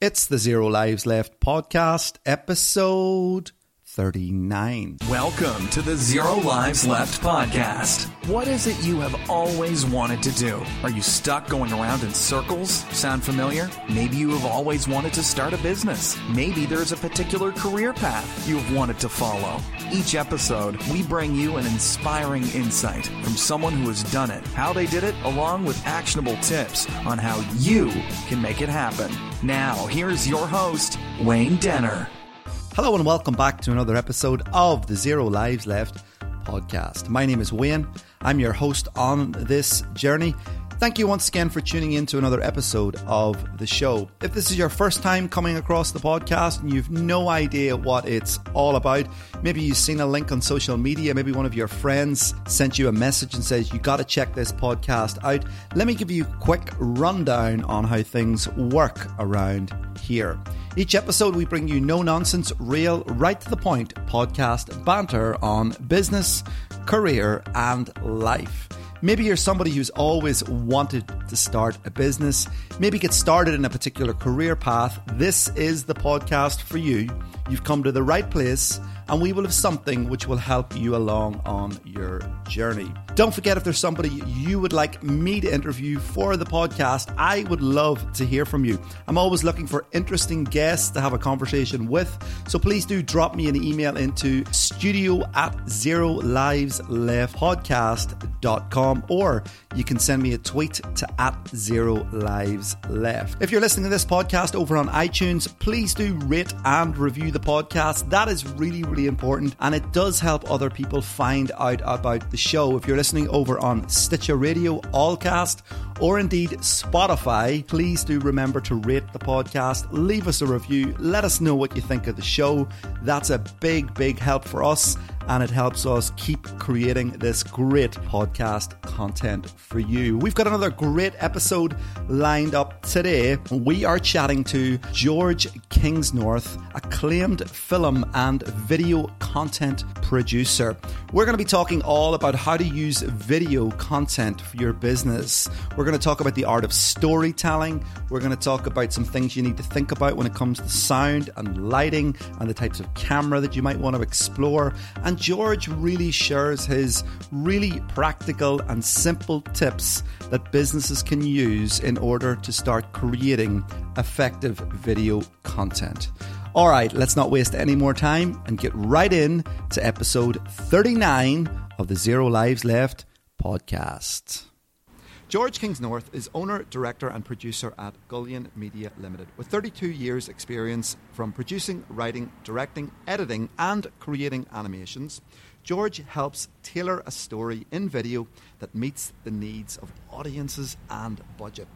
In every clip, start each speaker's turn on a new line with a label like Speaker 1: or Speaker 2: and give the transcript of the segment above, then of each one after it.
Speaker 1: It's the Zero Lives Left podcast, episode 39.
Speaker 2: Welcome to the Zero Lives Left podcast. What is it you have always wanted to do? Are you stuck going around in circles? Sound familiar? Maybe you have always wanted to start a business. Maybe there's a particular career path you have wanted to follow. Each episode, we bring you an inspiring insight from someone who has done it, how they did it, along with actionable tips on how you can make it happen. Now, here's your host, Wayne Denner.
Speaker 1: Hello and welcome back to another episode of the Zero Lives Left podcast. My name is Wayne. I'm your host on this journey. Thank you once again for tuning in to another episode of the show. If this is your first time coming across the podcast and you've no idea what it's all about, maybe you've seen a link on social media, maybe one of your friends sent you a message and says, You got to check this podcast out. Let me give you a quick rundown on how things work around here. Each episode, we bring you no nonsense, real, right to the point podcast banter on business, career, and life. Maybe you're somebody who's always wanted to start a business, maybe get started in a particular career path. This is the podcast for you. You've come to the right place and we will have something which will help you along on your journey. Don't forget if there's somebody you would like me to interview for the podcast, I would love to hear from you. I'm always looking for interesting guests to have a conversation with, so please do drop me an email into studio at zero lives left podcast.com or you can send me a tweet to at zero lives left. If you're listening to this podcast over on iTunes, please do rate and review the podcast. That is really, really important and it does help other people find out about the show. If you're listening over on Stitcher Radio, Allcast, or indeed Spotify, please do remember to rate the podcast, leave us a review, let us know what you think of the show. That's a big, big help for us and it helps us keep creating this great podcast content for you. We've got another great episode lined up today. We are chatting to George Kingsnorth, acclaimed film and video content producer. We're going to be talking all about how to use video content for your business. We're going to talk about the art of storytelling. We're going to talk about some things you need to think about when it comes to sound and lighting and the types of camera that you might want to explore. And George really shares his really practical and simple tips that businesses can use in order to start creating effective video content. All right, let's not waste any more time and get right in to episode 39 of the Zero Lives Left podcast. George Kingsnorth is owner, director, and producer at Gullion Media Limited. With 32 years' experience from producing, writing, directing, editing, and creating animations, George helps tailor a story in video that meets the needs of audiences and budget.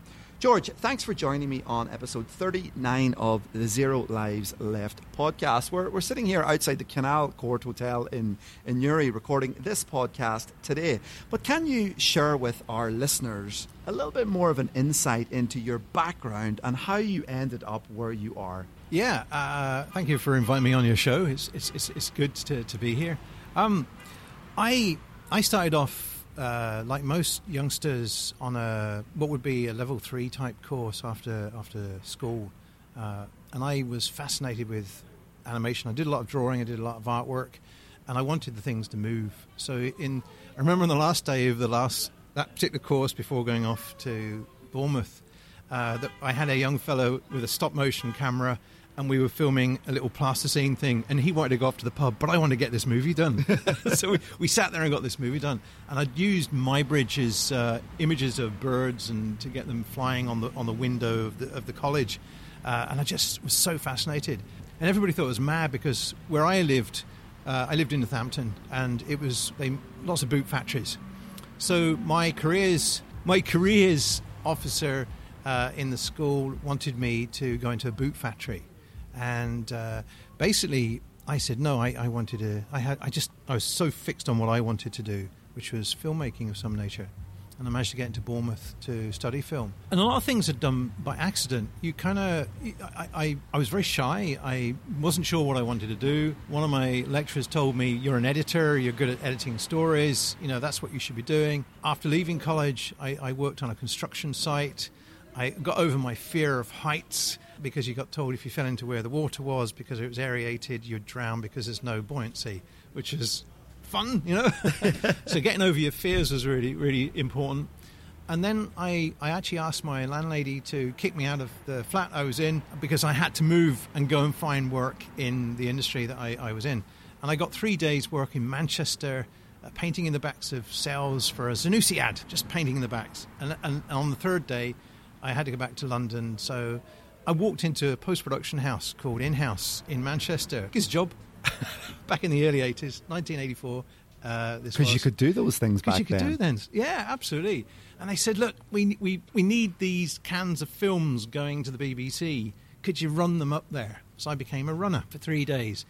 Speaker 1: George, thanks for joining me on episode 39 of the Zero Lives Left podcast. We're, we're sitting here outside the Canal Court Hotel in, in Newry recording this podcast today. But can you share with our listeners a little bit more of an insight into your background and how you ended up where you are?
Speaker 3: Yeah, uh, thank you for inviting me on your show. It's, it's, it's, it's good to, to be here. Um, I, I started off uh, like most youngsters, on a what would be a level three type course after after school, uh, and I was fascinated with animation. I did a lot of drawing, I did a lot of artwork, and I wanted the things to move. So in, I remember on the last day of the last that particular course before going off to Bournemouth, uh, that I had a young fellow with a stop motion camera and we were filming a little plasticine thing, and he wanted to go off to the pub, but I wanted to get this movie done. so we, we, sat there and got this movie done. And I'd used Muybridge's uh, images of birds and to get them flying on the on the window of the, of the college, uh, and I just was so fascinated. And everybody thought it was mad because where I lived, uh, I lived in Northampton, and it was they, lots of boot factories. So my careers, my careers officer. Uh, in the school wanted me to go into a boot factory, and uh, basically I said no. I, I wanted to. I had. I just. I was so fixed on what I wanted to do, which was filmmaking of some nature, and I managed to get into Bournemouth to study film. And a lot of things are done by accident. You kind of. I, I. I was very shy. I wasn't sure what I wanted to do. One of my lecturers told me, "You're an editor. You're good at editing stories. You know that's what you should be doing." After leaving college, I, I worked on a construction site. I got over my fear of heights because you got told if you fell into where the water was because it was aerated, you'd drown because there's no buoyancy, which is fun, you know. so getting over your fears was really, really important. And then I, I actually asked my landlady to kick me out of the flat I was in because I had to move and go and find work in the industry that I, I was in. And I got three days work in Manchester, uh, painting in the backs of cells for a Zanussi ad, just painting in the backs. And, and, and on the third day, I had to go back to London. So I walked into a post production house called In House in Manchester. His job back in the early 80s, 1984.
Speaker 1: Uh, because you could do those things back
Speaker 3: you could
Speaker 1: then.
Speaker 3: do then. Yeah, absolutely. And they said, look, we, we, we need these cans of films going to the BBC. Could you run them up there? So I became a runner for three days.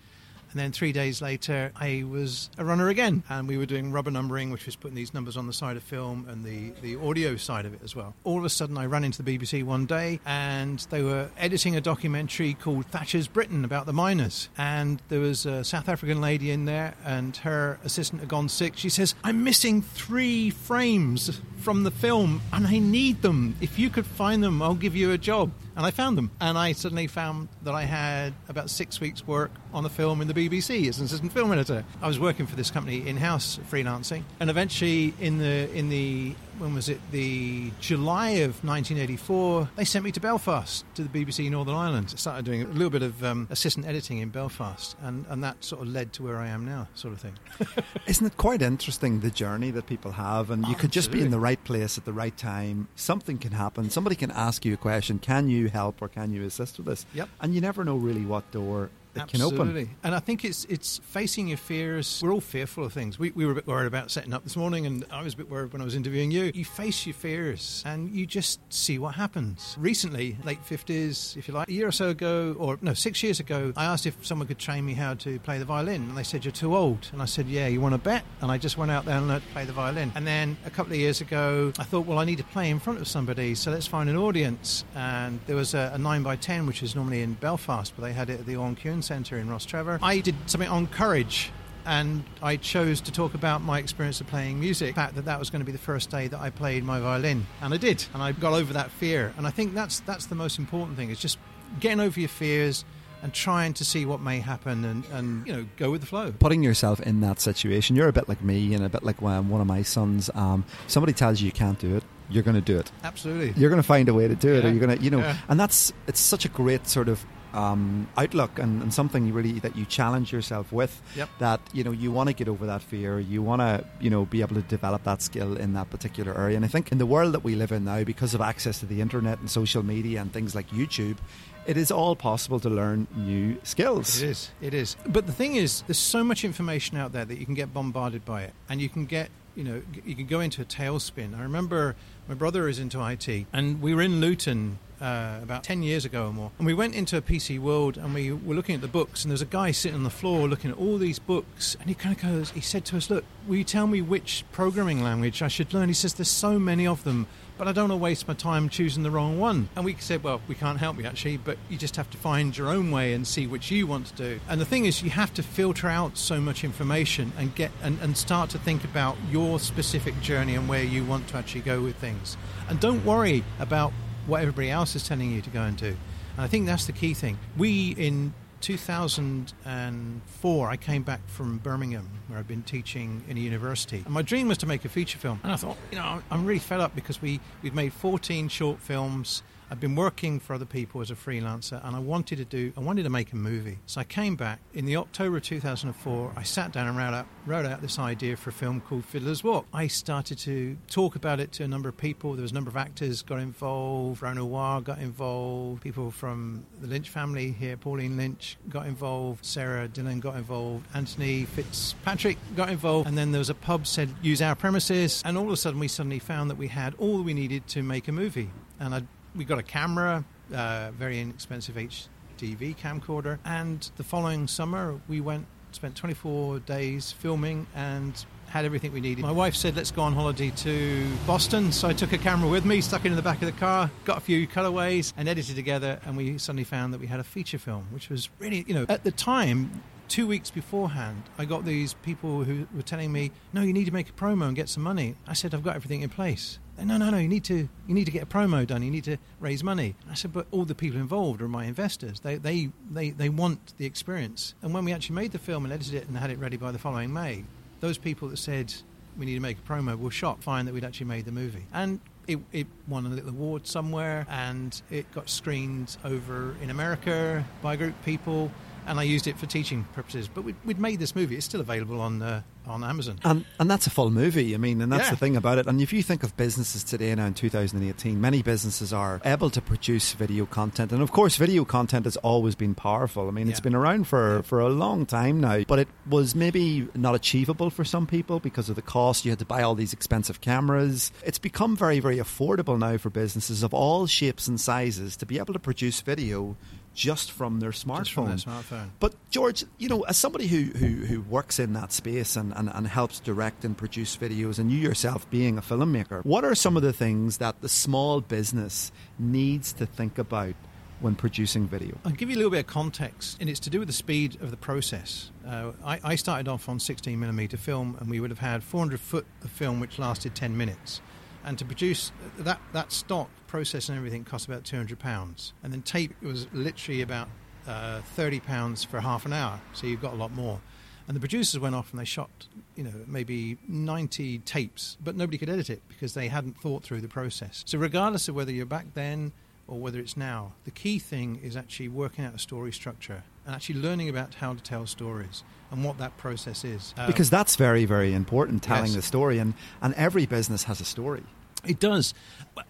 Speaker 3: And then three days later, I was a runner again. And we were doing rubber numbering, which was putting these numbers on the side of film and the, the audio side of it as well. All of a sudden, I ran into the BBC one day and they were editing a documentary called Thatcher's Britain about the miners. And there was a South African lady in there, and her assistant had gone sick. She says, I'm missing three frames from the film and I need them. If you could find them, I'll give you a job. And I found them. And I suddenly found that I had about six weeks' work on a film in the BBC as an assistant film editor. I was working for this company in house, freelancing. And eventually, in the, in the when was it? The July of 1984, they sent me to Belfast to the BBC Northern Ireland. I started doing a little bit of um, assistant editing in Belfast, and, and that sort of led to where I am now, sort of thing.
Speaker 1: Isn't it quite interesting the journey that people have? And you could just be in the right place at the right time. Something can happen. Somebody can ask you a question. Can you help or can you assist with this?
Speaker 3: Yep.
Speaker 1: And you never know really what door it
Speaker 3: Absolutely.
Speaker 1: can open.
Speaker 3: And I think it's it's facing your fears. We're all fearful of things. We, we were a bit worried about setting up this morning, and I was a bit worried when I was interviewing you. You face your fears and you just see what happens. Recently, late 50s, if you like, a year or so ago, or no, six years ago, I asked if someone could train me how to play the violin, and they said, You're too old. And I said, Yeah, you want to bet? And I just went out there and learned to play the violin. And then a couple of years ago, I thought, Well, I need to play in front of somebody, so let's find an audience. And there was a, a 9 by 10 which is normally in Belfast, but they had it at the Owen Centre in Rostrevor. I did something on courage and I chose to talk about my experience of playing music. The fact that that was going to be the first day that I played my violin, and I did, and I got over that fear. And I think that's that's the most important thing: is just getting over your fears and trying to see what may happen, and, and you know go with the flow.
Speaker 1: Putting yourself in that situation, you're a bit like me and a bit like um, one of my sons. Um, somebody tells you you can't do it, you're going to do it.
Speaker 3: Absolutely.
Speaker 1: You're going to find a way to do it, or you're going to, you know,
Speaker 3: Yeah.
Speaker 1: and that's it's such a great sort of um, outlook and, and something really that you challenge yourself with.
Speaker 3: Yep.
Speaker 1: That you know you want to get over that fear, you want to you know be able to develop that skill in that particular area. And I think in the world that we live in now, because of access to the internet and social media and things like YouTube. It is all possible to learn new skills.
Speaker 3: It is. It is. But the thing is, there's so much information out there that you can get bombarded by it, and you can get, you know, you can go into a tailspin. I remember my brother is into IT, and we were in Luton. Uh, about 10 years ago or more. And we went into a PC world and we were looking at the books, and there's a guy sitting on the floor looking at all these books. And he kind of goes, he said to us, Look, will you tell me which programming language I should learn? He says, There's so many of them but I don't want to waste my time choosing the wrong one. And we said, well, we can't help you actually, but you just have to find your own way and see which you want to do. And the thing is, you have to filter out so much information and get and, and start to think about your specific journey and where you want to actually go with things. And don't worry about what everybody else is telling you to go and do. And I think that's the key thing. We in 2004, I came back from Birmingham, where I'd been teaching in a university. And my dream was to make a feature film. And I thought, you know, I'm really fed up because we, we'd made 14 short films. I'd been working for other people as a freelancer, and I wanted to do, I wanted to make a movie. So I came back in the October of 2004. I sat down and wrote out, wrote out this idea for a film called Fiddler's Walk. I started to talk about it to a number of people. There was a number of actors got involved. Renoir got involved. People from the Lynch family here, Pauline Lynch got involved. Sarah Dillon got involved. Anthony Fitzpatrick got involved. And then there was a pub said use our premises. And all of a sudden, we suddenly found that we had all we needed to make a movie. And I, we got a camera, uh, very inexpensive HDV camcorder. And the following summer, we went spent 24 days filming and had everything we needed. My wife said, let's go on holiday to Boston. So I took a camera with me, stuck it in the back of the car, got a few cutaways and edited together. And we suddenly found that we had a feature film, which was really, you know, at the time, two weeks beforehand, I got these people who were telling me, "No, you need to make a promo and get some money." I said, "I've got everything in place." No, no, no. You need to you need to get a promo done. You need to raise money. I said, but all the people involved are my investors. They they they they want the experience. And when we actually made the film and edited it and had it ready by the following May, those people that said we need to make a promo were shocked find that we'd actually made the movie. And it, it, won a little award somewhere and it got screened over in America by a group of people and I used it for teaching purposes. But we'd, we'd made this movie; it's still available on uh, on Amazon.
Speaker 1: And and that's a full movie. I mean, and that's yeah. the thing about it. And if you think of businesses today now in 2018, many businesses are able to produce video content, and of course, video content has always been powerful. I mean, yeah. it's been around for for a long time now, but it was maybe not achievable for some people because of the cost. You had to buy all these expensive cameras. It's become very very affordable now for businesses of all shapes and sizes to be able to produce video just from their smartphone.
Speaker 3: From their smartphone.
Speaker 1: But George, you know, as somebody who, who, who works in that space and, and, and helps direct and produce videos, and you yourself being a filmmaker, what are some of the things that the small business needs to think about when producing video?
Speaker 3: I'll give you a little bit of context, and it's to do with the speed of the process. Uh, I, I started off on 16mm film, and we would have had 400 foot of film which lasted 10 minutes and to produce that that stock process and everything cost about 200 pounds. And then tape was literally about uh, 30 pounds for half an hour. So you've got a lot more. And the producers went off and they shot you know maybe 90 tapes but nobody could edit it because they hadn't thought through the process. So regardless of whether you're back then or whether it's now the key thing is actually working out a story structure and actually learning about how to tell stories and what that process is.
Speaker 1: Um, because that's very, very important, telling yes. the story. And, and every business has a story.
Speaker 3: It does.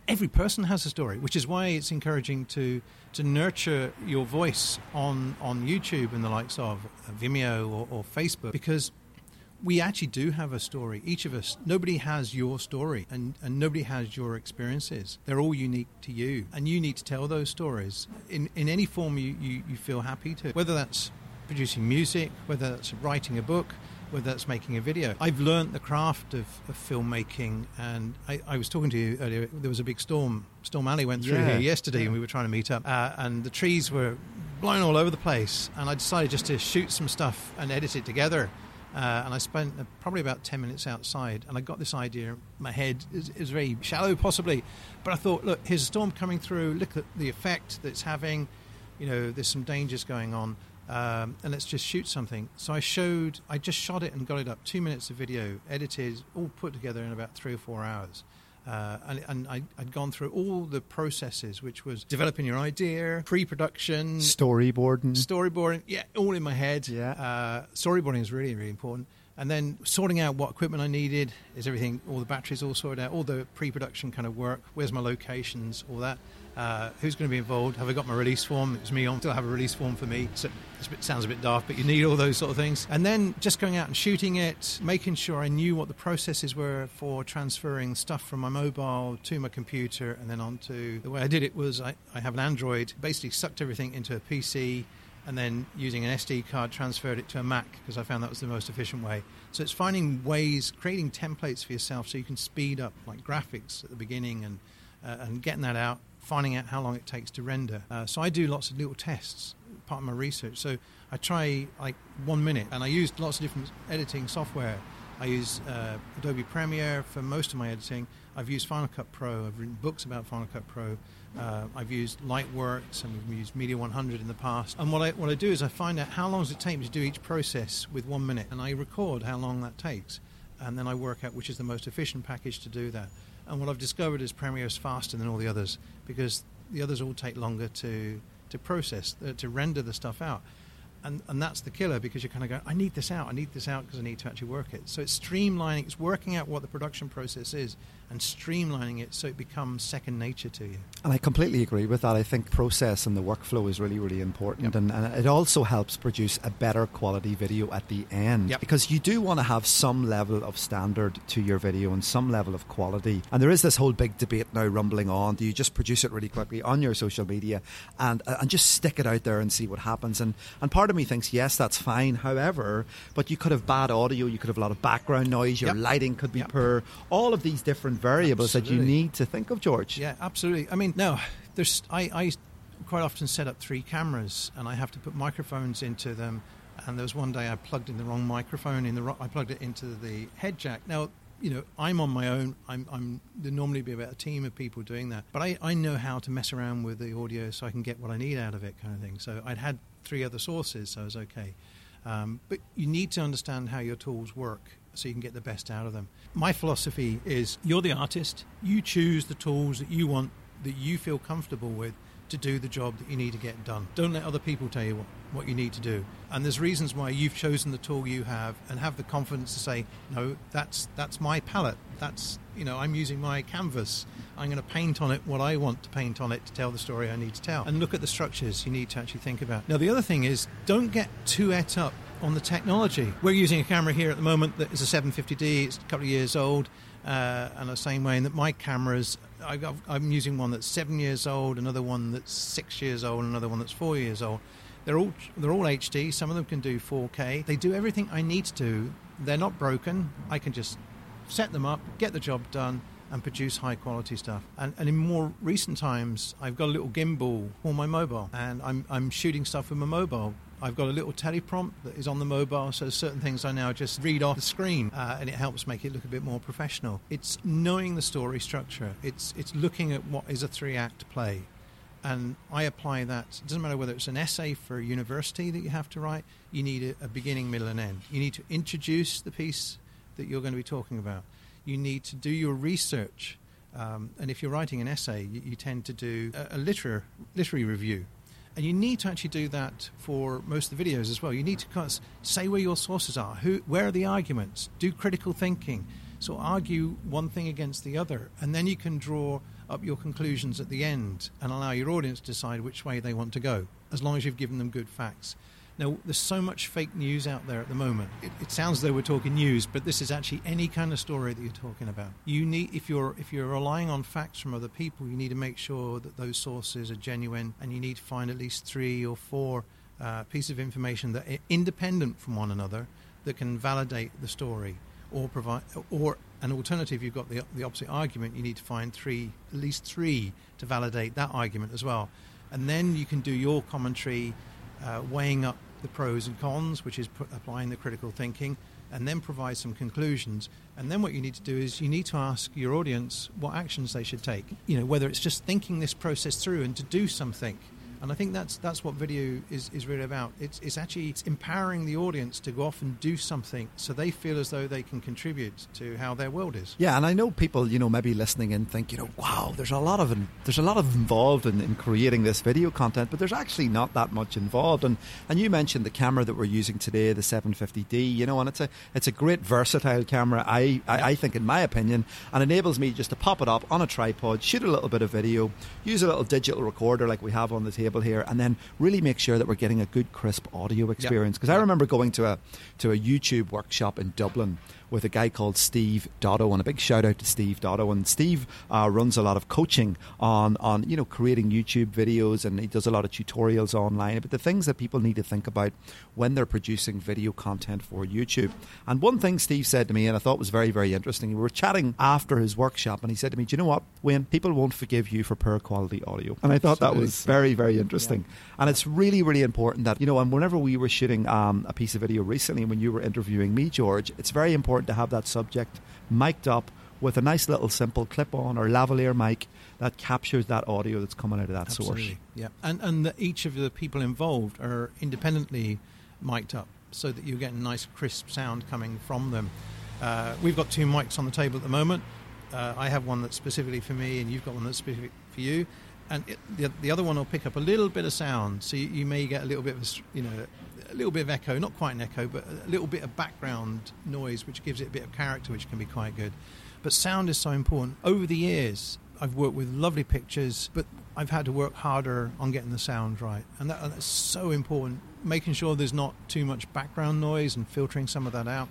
Speaker 3: Every person has a story, which is why it's encouraging to to nurture your voice on on YouTube and the likes of Vimeo or, or Facebook, because we actually do have a story. Each of us, nobody has your story and, and nobody has your experiences. They're all unique to you. And you need to tell those stories in, in any form you, you, you feel happy to, whether that's producing music, whether that's writing a book, whether that's making a video. I've learned the craft of, of filmmaking, and I, I, was talking to you earlier. There was a big storm. Storm Ali went through yeah. here yesterday, yeah. and we were trying to meet up, uh, and the trees were blown all over the place. And I decided just to shoot some stuff and edit it together. Uh, and I spent uh, probably about 10 minutes outside, and I got this idea in my head. It was very shallow, possibly, but I thought, look, here's a storm coming through. Look at the effect that it's having. You know, there's some dangers going on um, and let's just shoot something. So I showed, I just shot it and got it up. Two minutes of video, edited, all put together in about three or four hours. Uh, and, and I, had gone through all the processes, which was developing your idea, pre-production,
Speaker 1: storyboarding,
Speaker 3: storyboarding, yeah, all in my head.
Speaker 1: Yeah,
Speaker 3: uh, storyboarding is really, really important. And then sorting out what equipment I needed, is everything, all the batteries all sorted out, all the pre-production kind of work, where's my locations, all that. Uh, who's going to be involved? Have I got my release form? It's me on. Still have a release form for me. So it sounds a bit daft, but you need all those sort of things. And then just going out and shooting it, making sure I knew what the processes were for transferring stuff from my mobile to my computer and then onto. The way I did it was I, I have an Android, basically sucked everything into a PC and then using an SD card transferred it to a Mac because I found that was the most efficient way. So it's finding ways, creating templates for yourself so you can speed up like graphics at the beginning and uh, and getting that out finding out how long it takes to render. Uh, so I do lots of little tests, part of my research. So I try like one minute, and I use lots of different editing software. I use uh, Adobe Premiere for most of my editing. I've used Final Cut Pro. I've written books about Final Cut Pro. Uh, I've used Lightworks and we've used Media 100 in the past. And what I, what I do is I find out how long does it take me to do each process with one minute, and I record how long that takes. And then I work out which is the most efficient package to do that. And what I've discovered is Premiere is faster than all the others because the others all take longer to to process, uh, to render the stuff out. And, and that's the killer because you're kind of going, I need this out, I need this out because I need to actually work it. So it's streamlining, it's working out what the production process is and streamlining it so it becomes second nature to you.
Speaker 1: And I completely agree with that. I think process and the workflow is really, really important. Yep. And, and, it also helps produce a better quality video at the end.
Speaker 3: Yep.
Speaker 1: Because you do want to have some level of standard to your video and some level of quality. And there is this whole big debate now rumbling on. Do you just produce it really quickly on your social media and, uh, and just stick it out there and see what happens? And, and part of me thinks, yes, that's fine. However, but you could have bad audio, you could have a lot of background noise, your yep. lighting could be poor, all of these different variables absolutely. that you need to think of, George.
Speaker 3: Yeah, absolutely. I mean, no, there's I, I quite often set up three cameras, and I have to put microphones into them. and there was one day I plugged in the wrong microphone in the I plugged it into the head jack. Now you know, I'm on my own. I'm, I'm there normally be about a team of people doing that, but I, I know how to mess around with the audio so I can get what I need out of it, kind of thing. So I'd had three other sources, so I was okay. Um, but you need to understand how your tools work so you can get the best out of them. My philosophy is you're the artist. You choose the tools that you want, that you feel comfortable with to do the job that you need to get done. Don't let other people tell you what, what you need to do. And there's reasons why you've chosen the tool you have and have the confidence to say, no, that's that's my palette. That's you know, I'm using my canvas. I'm going to paint on it what I want to paint on it to tell the story I need to tell. And look at the structures you need to actually think about. Now the other thing is don't get too et up on the technology. We're using a camera here at the moment that is a 750D. It's a couple of years old, uh, and the same way in that my cameras I, am using one that's seven years old, another one that's six years old, another one that's four years old. They're all they're all HD. Some of them can do 4K. They do everything I need to do. They're not broken. I can just set them up, get the job done, and produce high quality stuff. And, and in more recent times, I've got a little gimbal for my mobile, and I'm I'm shooting stuff with my mobile I've got a little teleprompt that is on the mobile, so certain things I now just read off the screen, uh, and it helps make it look a bit more professional. It's knowing the story structure. It's it's looking at what is a three-act play, and I apply that. It doesn't matter whether it's an essay for a university that you have to write. You need a, a beginning, middle, and end. You need to introduce the piece that you're going to be talking about. You need to do your research. Um, and if you're writing an essay, you, you tend to do a, a literary, literary review and you need to actually do that for most of the videos as well. You need to kind of say where your sources are, who, where are the arguments, do critical thinking. So argue one thing against the other, and then you can draw up your conclusions at the end and allow your audience to decide which way they want to go, as long as you've given them good facts. Now, there's so much fake news out there at the moment. It, it, sounds as though we're talking news, but this is actually any kind of story that you're talking about. You need, if you're if you're relying on facts from other people, you need to make sure that those sources are genuine, and you need to find at least three or four uh, pieces of information that are independent from one another that can validate the story or provide or an alternative. You've got the the opposite argument. You need to find three, at least three, to validate that argument as well, and then you can do your commentary uh, weighing up the pros and cons, which is applying the critical thinking, and then provide some conclusions. And then what you need to do is you need to ask your audience what actions they should take. You know, whether it's just thinking this process through and to do something and I think that's that's what video is, is really about. It's, it's actually it's empowering the audience to go off and do something so they feel as though they can contribute to how their world is.
Speaker 1: Yeah, and I know people, you know, maybe listening and think, you know, wow, there's a lot of there's a lot of involved in, in creating this video content, but there's actually not that much involved. And and you mentioned the camera that we're using today, the 750D, you know, and it's a it's a great versatile camera. I, I, I think, in my opinion, and enables me just to pop it up on a tripod, shoot a little bit of video, use a little digital recorder like we have on the table table here, and then really make sure that we're getting a good crisp audio experience. Because yep. I remember going to a to a YouTube workshop in Dublin with a guy called Steve Dotto, and a big shout out to Steve Dotto. And Steve uh, runs a lot of coaching on on you know creating YouTube videos, and he does a lot of tutorials online about the things that people need to think about when they're producing video content for YouTube. And one thing Steve said to me, and I thought was very very interesting. We were chatting after his workshop, and he said to me, "Do you know what, Wayne? People won't forgive you for poor quality audio." And I thought that was very very interesting. Yeah. And it's really really important that you know, and whenever we were shooting um, a piece of video recently, when you were interviewing me, George, it's very important important to have that subject mic'd up with a nice little simple clip on or lavalier mic that captures that audio that's coming out of that
Speaker 3: Absolutely.
Speaker 1: source.
Speaker 3: Yeah, and and the, each of the people involved are independently mic'd up so that you get a nice crisp sound coming from them. Uh, we've got two mics on the table at the moment. Uh, I have one that's specifically for me, and you've got one that's specific for you. And it, the, the other one will pick up a little bit of sound, so you, you may get a little bit of a, you know a little bit of echo, not quite an echo, but a little bit of background noise, which gives it a bit of character, which can be quite good. But sound is so important. Over the years, I've worked with lovely pictures, but I've had to work harder on getting the sound right. And that, that's so important. Making sure there's not too much background noise and filtering some of that out.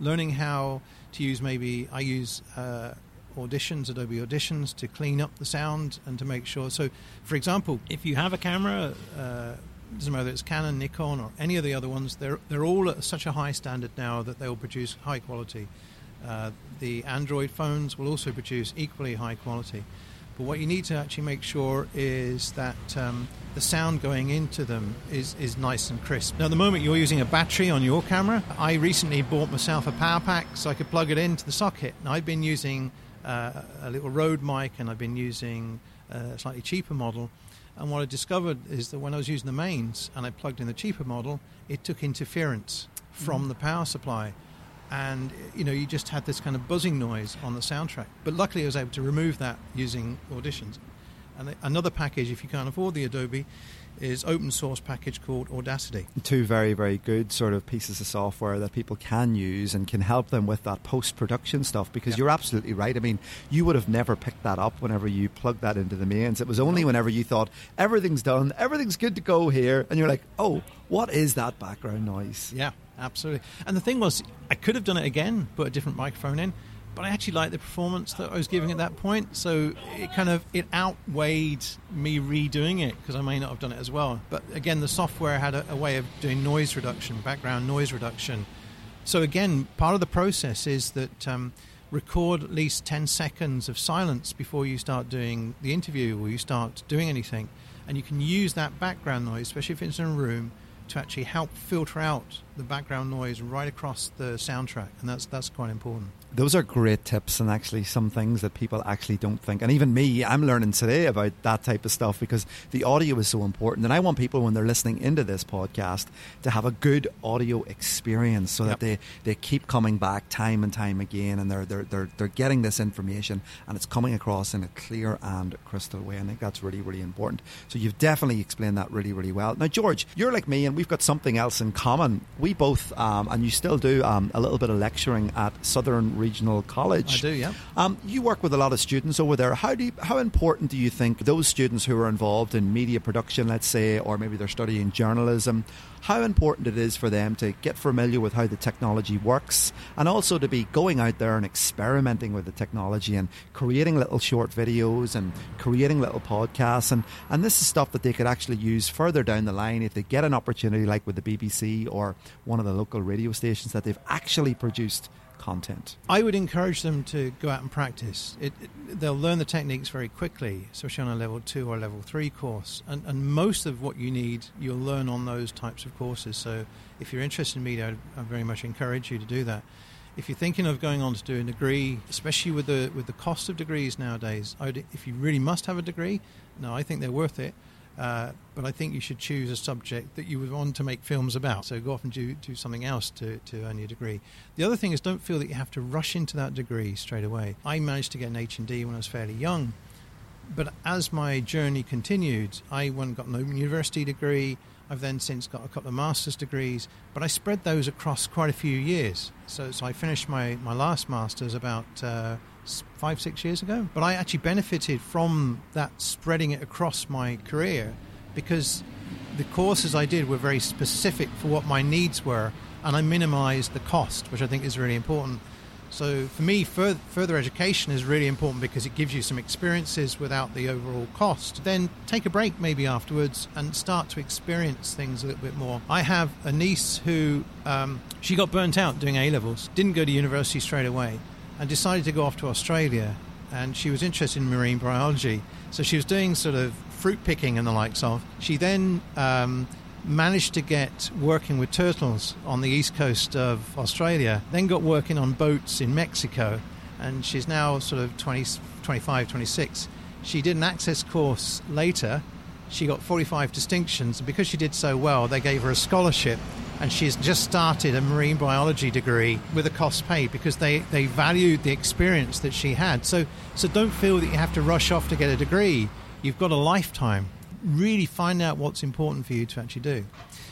Speaker 3: Learning how to use maybe, I use uh, auditions, Adobe Auditions, to clean up the sound and to make sure. So, for example, if you have a camera, uh, doesn't matter it's Canon, Nikon, or any of the other ones. They're they're all at such a high standard now that they will produce high quality. Uh, the Android phones will also produce equally high quality. But what you need to actually make sure is that um, the sound going into them is, is nice and crisp. Now, at the moment, you're using a battery on your camera. I recently bought myself a power pack so I could plug it into the socket. Now, I've been using uh, a little Rode mic and I've been using a slightly cheaper model. And what I discovered is that when I was using the mains and I plugged in the cheaper model, it took interference from mm. the power supply and you know you just had this kind of buzzing noise on the soundtrack. But luckily, I was able to remove that using auditions. And another package, if you can't afford the Adobe, is open source package called Audacity.
Speaker 1: Two very very good sort of pieces of software that people can use and can help them with that post production stuff. Because you're absolutely right. I mean, you would have never picked that up whenever you plugged that into the mains. It was only whenever you thought everything's done, everything's good to go here, and you're like, oh, what is that background noise?
Speaker 3: Yeah absolutely. And the thing was, I could have done it again, put a different microphone in, but I actually liked the performance that I was giving at that point. So it kind of it outweighed me redoing it because I may not have done it as well. But again, the software had a, a way of doing noise reduction, background noise reduction. So again, part of the process is that. Um, record at least 10 seconds of silence before you start doing the interview or you start doing anything. And you can use that background noise, especially if it's in a room, to actually help filter out the background noise right across the soundtrack, and that's that's quite important.
Speaker 1: Those are great tips, and actually some things that people actually don't think. And even me, I'm learning today about that type of stuff because the audio is so important. And I want people when they're listening into this podcast to have a good audio experience, so yep. that they, they keep coming back time and time again, and they're they're they're they're getting this information, and it's coming across in a clear and crystal way. I think that's really really important. So you've definitely explained that really really well. Now, George, you're like me, and we've got something else in common. We both, um, and you still do, um, a little bit of lecturing at Southern Regional College.
Speaker 3: I do, yeah.
Speaker 1: Um, you work with a lot of students over there. How do you, how important do you think those students who are involved in media production, let's say, or maybe they're studying journalism, how important it is for them to get familiar with how the technology works and also to be going out there and experimenting with the technology and creating little short videos and creating little podcasts and, and this is stuff that they could actually use further down the line if they get an opportunity like with the BBC or one of the local radio stations that they've actually produced content?
Speaker 3: I would encourage them to go out and practice. It, it, they'll learn the techniques very quickly, especially on a level two or level three course. And, and, most of what you need, you'll learn on those types of courses. So if you're interested in media, I, I very much encourage you to do that. If you're thinking of going on to do a degree, especially with the with the cost of degrees nowadays, would, if you really must have a degree, no, I think they're worth it. Uh, but I think you should choose a subject that you would want to make films about. So go off and do, do something else to, to earn your degree. The other thing is don't feel that you have to rush into that degree straight away. I managed to get an HND when I was fairly young. But as my journey continued, I went and got an open university degree. I've then since got a couple of master's degrees, but I spread those across quite a few years. So, so I finished my, my last master's about uh, five, six years ago. But I actually benefited from that spreading it across my career because the courses I did were very specific for what my needs were, and I minimized the cost, which I think is really important. So for me, further, further education is really important because it gives you some experiences without the overall cost. Then take a break maybe afterwards and start to experience things a little bit more. I have a niece who um, she got burnt out doing A levels, didn't go to university straight away, and decided to go off to Australia. And she was interested in marine biology, so she was doing sort of fruit picking and the likes of. She then um, managed to get working with turtles on the east coast of Australia, then got working on boats in Mexico, and she's now sort of 20, 25, 26. She did an access course later. She got 45 distinctions, and because she did so well, they gave her a scholarship and she's just started a marine biology degree with a cost paid because they, they valued the experience that she had. So, so don't feel that you have to rush off to get a degree. You've got a lifetime. Really find out what's important for you to actually do.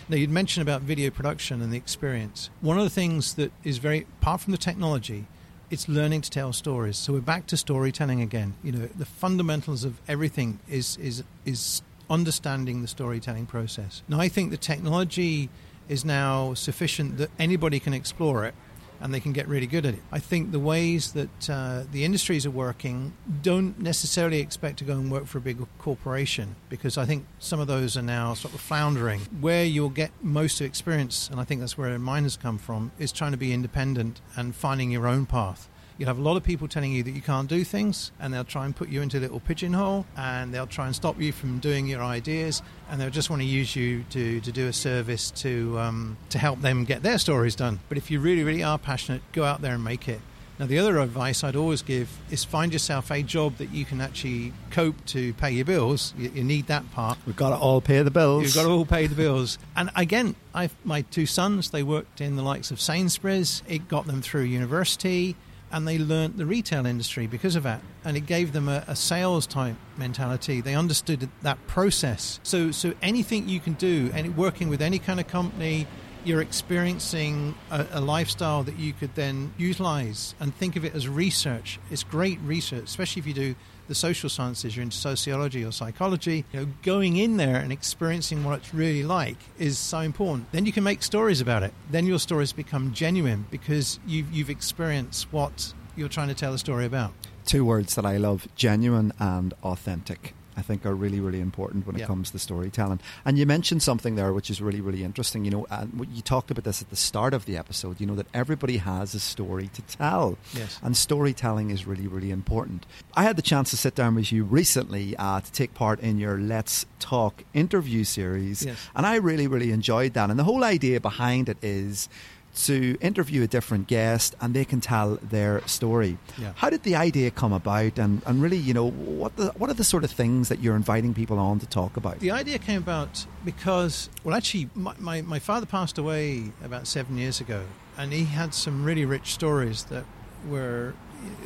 Speaker 3: Now, you'd mentioned about video production and the experience. One of the things that is very, apart from the technology, it's learning to tell stories. So we're back to storytelling again. You know, the fundamentals of everything is is is understanding the storytelling process. Now, I think the technology is now sufficient that anybody can explore it and they can get really good at it. I think the ways that uh, the industries are working don't necessarily expect to go and work for a big corporation because I think some of those are now sort of floundering. Where you'll get most of experience, and I think that's where mine has come from, is trying to be independent and finding your own path. You'll have a lot of people telling you that you can't do things, and they'll try and put you into a little pigeonhole, and they'll try and stop you from doing your ideas, and they'll just want to use you to, to do a service to um, to help them get their stories done. But if you really, really are passionate, go out there and make it. Now, the other advice I'd always give is find yourself a job that you can actually cope to pay your bills. You, you need that part.
Speaker 1: We've got to all pay the bills.
Speaker 3: You've got to all pay the bills. And again, I've, my two sons, they worked in the likes of Sainsbury's. It got them through university and they learnt the retail industry because of that. And it gave them a, a, sales type mentality. They understood that process. So, so anything you can do, and working with any kind of company, you're experiencing a, a, lifestyle that you could then utilize and think of it as research. It's great research, especially if you do the social sciences, you're into sociology or psychology. You know, going in there and experiencing what it's really like is so important. Then you can make stories about it. Then your stories become genuine because you've, you've experienced what you're trying to tell a story about.
Speaker 1: Two words that I love genuine and authentic. I think are really, really important when it comes to storytelling. And you mentioned something there which is really, really interesting. You know, and you talked about this at the start of the episode. You know that everybody has a story to tell,
Speaker 3: yes.
Speaker 1: and storytelling is really, really important. I had the chance to sit down with you recently uh, to take part in your Let's Talk interview series,
Speaker 3: yes.
Speaker 1: and I really, really enjoyed that. And the whole idea behind it is to interview a different guest and they can tell their story.
Speaker 3: Yeah.
Speaker 1: How did the idea come about and, and really, you know, what the, what are the sort of things that you're inviting people on to talk about?
Speaker 3: The idea came about because, well, actually, my, my, my father passed away about seven years ago and he had some really rich stories that were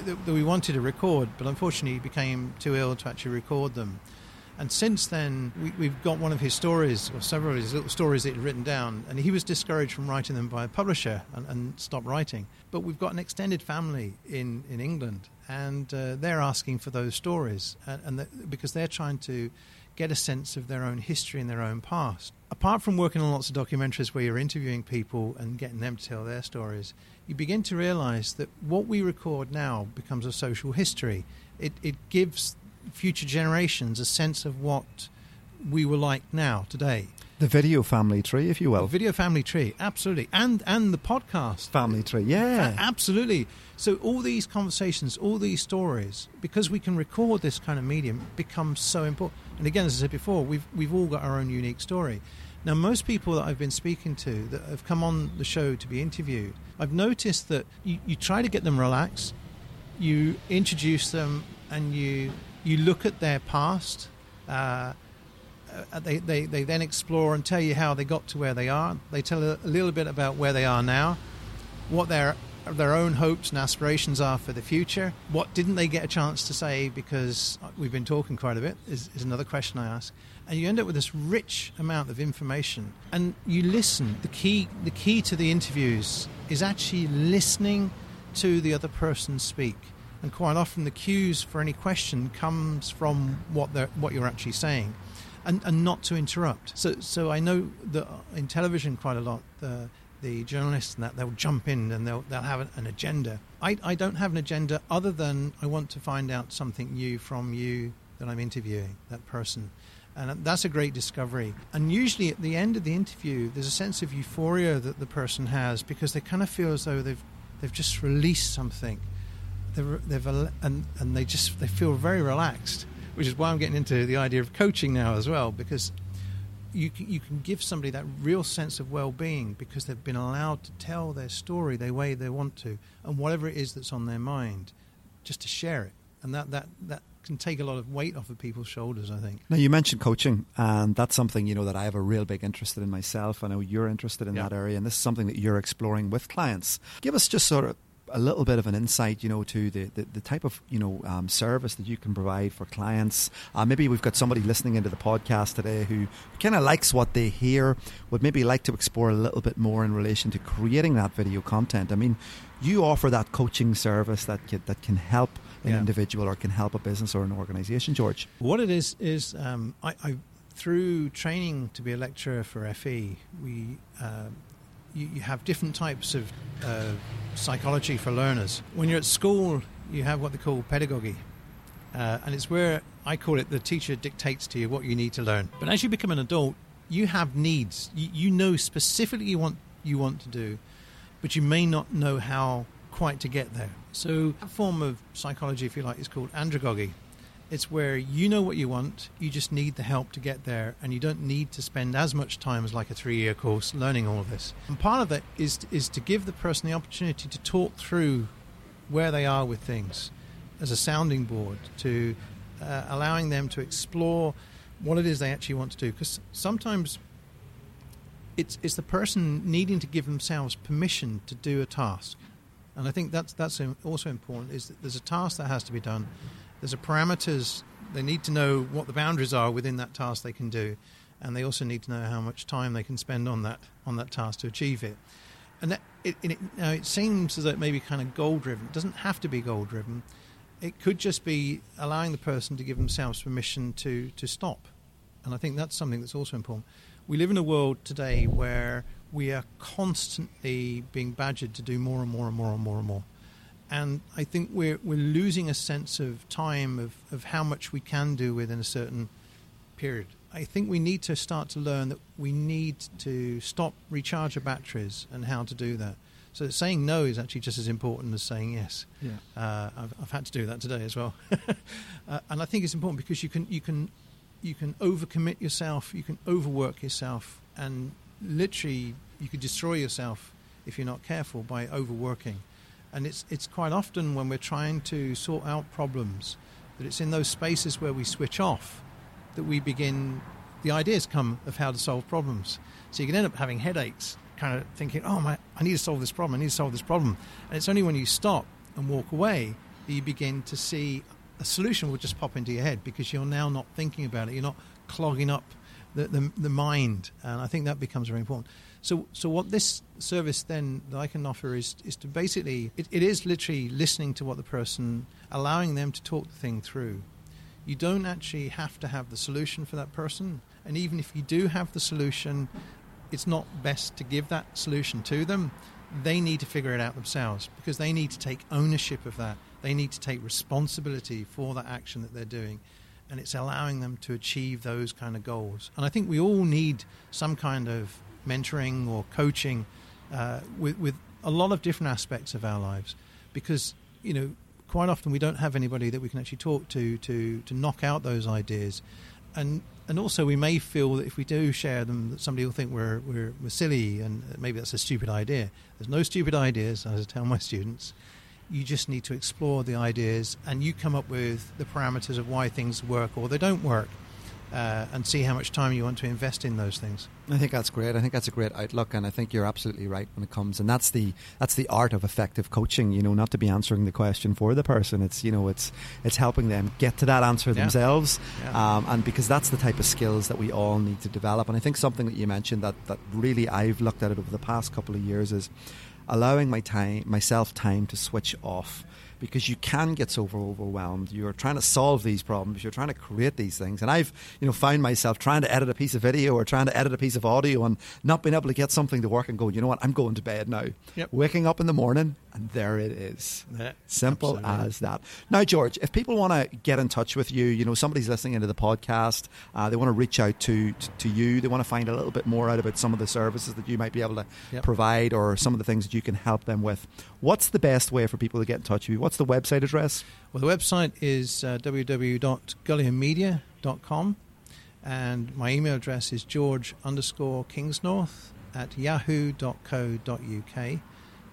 Speaker 3: that we wanted to record, but unfortunately he became too ill to actually record them. And since then, we, have got one of his stories, or several of his little stories that he'd written down, and he was discouraged from writing them by a publisher and, and stopped writing. But we've got an extended family in, in England, and uh, they're asking for those stories, and, and the, because they're trying to get a sense of their own history and their own past. Apart from working on lots of documentaries where you're interviewing people and getting them to tell their stories, you begin to realize that what we record now becomes a social history. It, it gives future generations a sense of what we were like now today.
Speaker 1: The video family tree, if you will.
Speaker 3: The video family tree, absolutely, and and the podcast
Speaker 1: family tree, yeah,
Speaker 3: absolutely. So all these conversations, all these stories, because we can record this kind of medium, becomes so important. And again, as I said before, we've we've all got our own unique story. Now, most people that I've been speaking to that have come on the show to be interviewed, I've noticed that you, you try to get them relaxed, you introduce them, and you you look at their past. Uh, uh, they, they, they then explore and tell you how they got to where they are. They tell a, a little bit about where they are now, what their their own hopes and aspirations are for the future. What didn't they get a chance to say because we've been talking quite a bit is, is another question I ask. And you end up with this rich amount of information. And you listen. The key the key to the interviews is actually listening to the other person speak and quite often the cues for any question comes from what what you're actually saying, and, and not to interrupt. So so I know that in television quite a lot the the journalists and that they'll jump in and they'll they'll have an agenda. I I don't have an agenda other than I want to find out something new from you that I'm interviewing that person. And that's a great discovery. And usually at the end of the interview, there's a sense of euphoria that the person has because they kind of feel as though they've they've just released something they've and and they just they feel very relaxed, which is why I'm getting into the idea of coaching now as well because you can, you can give somebody that real sense of well-being because they've been allowed to tell their story the way they want to and whatever it is that's on their mind, just to share it, and that that that can take a lot of weight off of people's shoulders. I think.
Speaker 1: Now you mentioned coaching, and that's something you know that I have a real big interest in myself. I know you're interested in
Speaker 3: yeah.
Speaker 1: that area, and this is something that you're exploring with clients. Give us just sort of a little bit of an insight, you know, to the, the, the type of, you know, um, service that you can provide for clients. Uh, maybe we've got somebody listening into the podcast today who kind of likes what they hear, would maybe like to explore a little bit more in relation to creating that video content. I mean, you offer that coaching service that can, that can help an
Speaker 3: yeah.
Speaker 1: individual or can help a business or an organization, George.
Speaker 3: What it is, is um, I, I, through training to be a lecturer for FE, we uh, you, you have different types of uh, psychology for learners. When you're at school, you have what they call pedagogy, uh, and it's where I call it the teacher dictates to you what you need to learn. But as you become an adult, you have needs. You, you know specifically you want you want to do, but you may not know how quite to get there. So, a form of psychology, if you like, is called andragogy. It's where you know what you want, you just need the help to get there, and you don't need to spend as much time as like a three year course learning all of this. And part of that is, is to give the person the opportunity to talk through where they are with things as a sounding board, to uh, allowing them to explore what it is they actually want to do. Because sometimes it's, it's the person needing to give themselves permission to do a task. And I think that's, that's also important is that there's a task that has to be done. There's a parameters. They need to know what the boundaries are within that task they can do. And they also need to know how much time they can spend on that, on that task to achieve it. And that, it, it, now it seems as though it may be kind of goal driven. It doesn't have to be goal driven. It could just be allowing the person to give themselves permission to, to stop. And I think that's something that's also important we live in a world today where we are constantly being badgered to do more and more and more and more and more. And I think we're, we're losing a sense of time of, of how much we can do within a certain period. I think we need to start to learn that we need to stop, recharge our batteries, and how to do that. So saying no is actually just as important as saying yes.
Speaker 1: Yeah.
Speaker 3: Uh, I've, I've, had to do that today as well, uh, and I think it's important because you can you can you can overcommit yourself, you can overwork yourself, and literally you could destroy yourself if you're not careful by overworking. And it's it's quite often when we're trying to sort out problems that it's in those spaces where we switch off that we begin the ideas come of how to solve problems. So you can end up having headaches, kind of thinking, "Oh my, I need to solve this problem. I need to solve this problem." And it's only when you stop and walk away that you begin to see, a solution will just pop into your head because you're now not thinking about it. You're not clogging up the, the, the mind, and I think that becomes very important. So, so what this service then that I can offer is is to basically it, it is literally listening to what the person, allowing them to talk the thing through. You don't actually have to have the solution for that person, and even if you do have the solution, it's not best to give that solution to them. They need to figure it out themselves because they need to take ownership of that they need to take responsibility for that action that they're doing. And it's allowing them to achieve those kind of goals. And I think we all need some kind of mentoring or coaching uh, with, with a lot of different aspects of our lives because, you know, quite often we don't have anybody that we can actually talk to to, to knock out those ideas. And and also we may feel that if we do share them, that somebody will think we're, we're, we're silly and maybe that's a stupid idea. There's no stupid ideas, as I tell my students. You just need to explore the ideas and you come up with the parameters of why things work or they don't work. Uh, and see how much time you want to invest in those things.
Speaker 1: I think that's great. I think that's a great outlook, and I think you're absolutely right when it comes. And that's the that's the art of effective coaching. You know, not to be answering the question for the person. It's you know, it's it's helping them get to that answer yeah. themselves, yeah. Um, and because that's the type of skills that we all need to develop. And I think something that you mentioned that that really I've looked at it over the past couple of years is allowing my time, myself time to switch off because you can get so overwhelmed. You're trying to solve these problems. You're trying to create these things. And I've, you know, found myself trying to edit a piece of video or trying to edit a piece of audio and not being able to get something to work and go, you know what, I'm going to bed now.
Speaker 3: Yep.
Speaker 1: Waking up in the morning and there it is.
Speaker 3: Yeah,
Speaker 1: Simple
Speaker 3: absolutely.
Speaker 1: as that. Now, George, if people want to get in touch with you, you know, somebody's listening into the podcast, uh, they want to reach out to, to, to, you, they want to find a little bit more out about some of the services that you might be able to
Speaker 3: yep.
Speaker 1: provide or some of the things that you can help them with. What's the best way for people to get in touch with you? What's the website address?
Speaker 3: Well, the website is uh, and my email address is george underscore kingsnorth at yahoo.co.uk.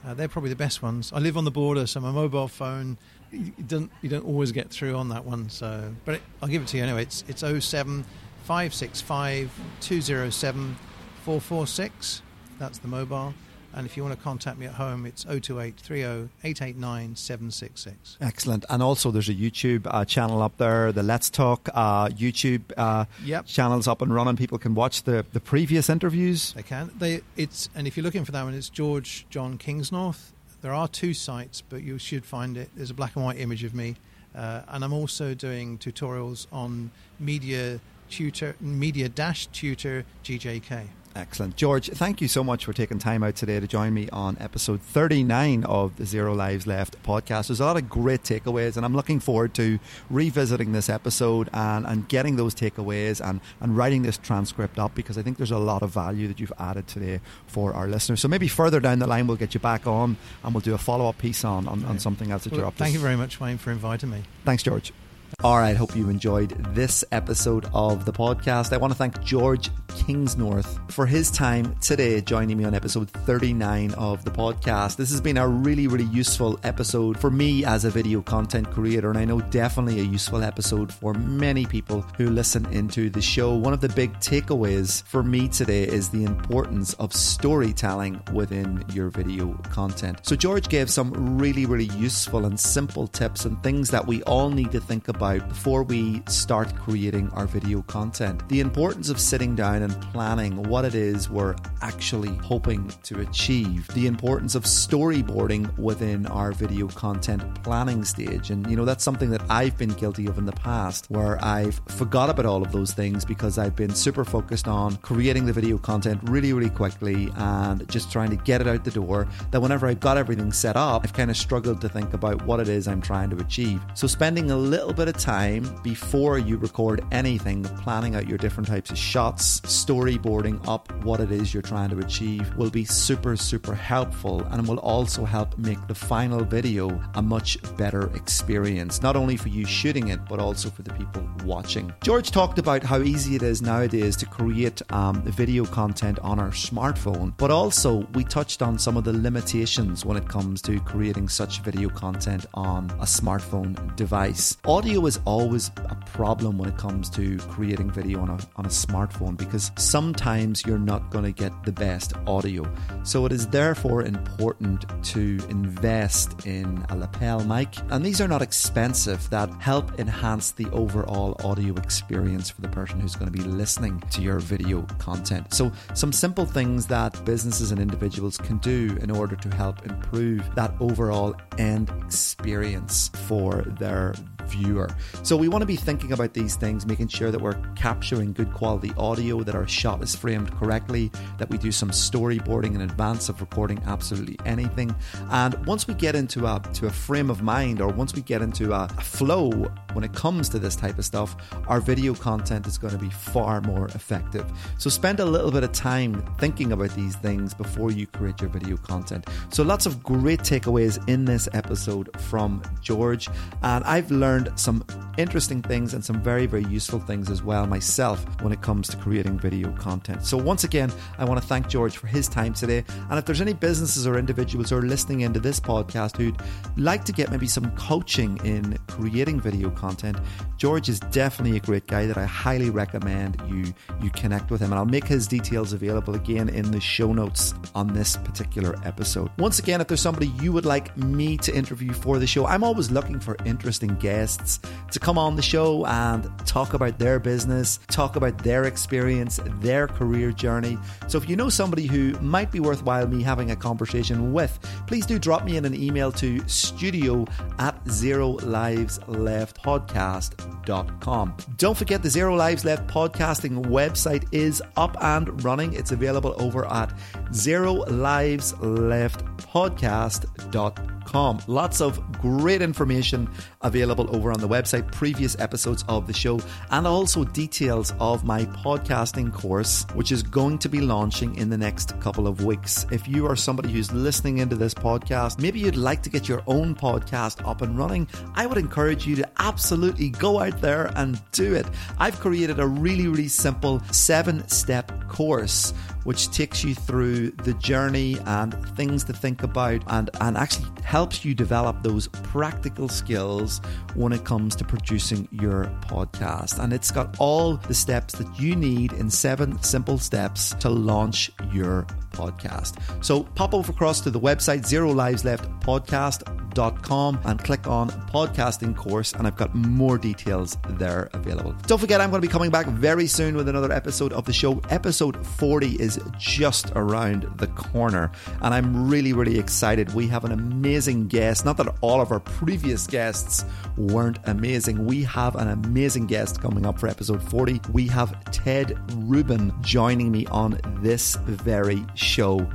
Speaker 3: Uh, they're probably the best ones. I live on the border, so my mobile phone you don't you don't always get through on that one. So, but it, I'll give it to you anyway. It's it's 07 565 207 446. That's the mobile. And if you want to contact me at home, it's 028 889 766.
Speaker 1: Excellent. And also, there's a YouTube uh, channel up there, the Let's Talk uh, YouTube uh,
Speaker 3: yep.
Speaker 1: channel's up and running. People can watch the, the previous interviews.
Speaker 3: They can. They it's And if you're looking for that one, it's George John Kingsnorth. There are two sites, but you should find it. There's a black and white image of me. Uh, and I'm also doing tutorials on media tutor, media dash tutor GJK.
Speaker 1: Excellent. George, thank you so much for taking time out today to join me on episode 39 of the Zero Lives Left podcast. There's a lot of great takeaways, and I'm looking forward to revisiting this episode and, and getting those takeaways and, and writing this transcript up because I think there's a lot of value that you've added today for our listeners. So maybe further down the line, we'll get you back on and we'll do a follow up piece on, on, on, something else that well, you're up
Speaker 3: to. Thank you very much, Wayne, for inviting me.
Speaker 1: Thanks, George. All right, hope you enjoyed this episode of the podcast. I want to thank George Kingsnorth for his time today joining me on episode 39 of the podcast. This has been a really, really useful episode for me as a video content creator, and I know definitely a useful episode for many people who listen into the show. One of the big takeaways for me today is the importance of storytelling within your video content. So, George gave some really, really useful and simple tips and things that we all need to think about about before we start creating our video content. The importance of sitting down and planning what it is we're actually hoping to achieve. The importance of storyboarding within our video content planning stage. And, you know, that's something that I've been guilty of in the past where I've forgot about all of those things because I've been super focused on creating the video content really, really quickly and just trying to get it out the door. That whenever I've got everything set up, I've kind of struggled to think about what it is I'm trying to achieve. So, spending a little bit of time before you record anything, planning out your different types of shots, storyboarding up what it is you're trying to achieve will be super, super helpful and will also help make the final video a much better experience, not only for you shooting it, but also for the people watching. George talked about how easy it is nowadays to create um, video content on our smartphone, but also we touched on some of the limitations when it comes to creating such video content on a smartphone device. Audio is always a problem when it comes to creating video on a, on a smartphone because sometimes you're not going to get the best audio. So it is therefore important to invest in a lapel mic. And these are not expensive that help enhance the overall audio experience for the person who's going to be listening to your video content. So some simple things that businesses and individuals can do in order to help improve that overall end experience for their viewer. So we want to be thinking about these things, making sure that we're capturing good quality audio, that our shot is framed correctly, that we do some storyboarding in advance of recording absolutely anything. And once we get into a to a frame of mind or once we get into a, a flow when it comes to this type of stuff, our video content is going to be far more effective. So spend a little bit of time thinking about these things before you create your video content. So lots of great takeaways in this episode from George and I've learned some interesting things and some very, very useful things as well myself when it comes to creating video content. So, once again, I want to thank George for his time today. And if there's any businesses or individuals who are listening into this podcast who'd like to get maybe some coaching in creating video content, George is definitely a great guy that I highly recommend you you connect with him. And I'll make his details available again in the show notes on this particular episode. Once again, if there's somebody you would like me to interview for the show, I'm always looking for interesting guests to come on the show and talk about their business, talk about their experience, their career journey. So if you know somebody who might be worthwhile me having a conversation with, please do drop me in an email to studio at zero lives left podcast.com. Don't forget the Zero Lives Left podcasting website is up and running. It's available over at zero lives left podcast.com Lots of great information available over on the website, previous episodes of the show, and also details of my podcasting course, which is going to be launching in the next couple of weeks. If you are somebody who's listening into this podcast, maybe you'd like to get your own podcast up and running, I would encourage you to absolutely go out there and do it. I've created a really, really simple seven step course which takes you through the journey and things to think about and, and actually helps you develop those practical skills when it comes to producing your podcast. And it's got all the steps that you need in seven simple steps to launch your podcast. So pop over across to the website Zero Lives Left podcast.com and click on podcasting course, and I've got more details there available. Don't forget, I'm going to be coming back very soon with another episode of the show. Episode 40 is just around the corner, and I'm really, really excited. We have an amazing guest. Not that all of our previous guests weren't amazing, we have an amazing guest coming up for episode 40. We have Ted Rubin joining me on this very show.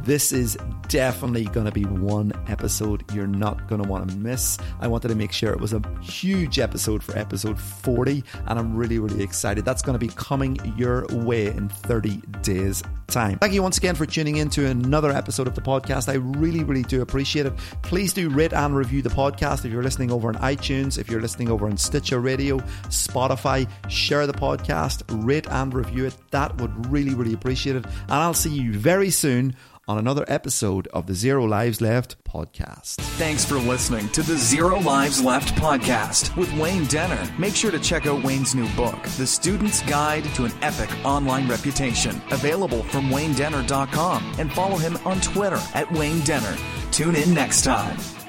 Speaker 1: This is definitely going to be one episode you're not going to want to miss. I wanted to make sure it was a huge episode for episode 40, and I'm really, really excited. That's going to be coming your way in 30 days' time. Thank you once again for tuning in to another episode of the podcast. I really, really do appreciate it. Please do rate and review the podcast if you're listening over on iTunes, if you're listening over on Stitcher Radio, Spotify. Share the podcast, rate and review it. That would really, really appreciate it. And I'll see you very soon on another episode of the Zero Lives Left podcast.
Speaker 2: Thanks for listening to the Zero Lives Left podcast with Wayne Denner. Make sure to check out Wayne's new book, The Student's Guide to an Epic Online Reputation, available from waynedenner.com, and follow him on Twitter at Wayne Denner. Tune in next time.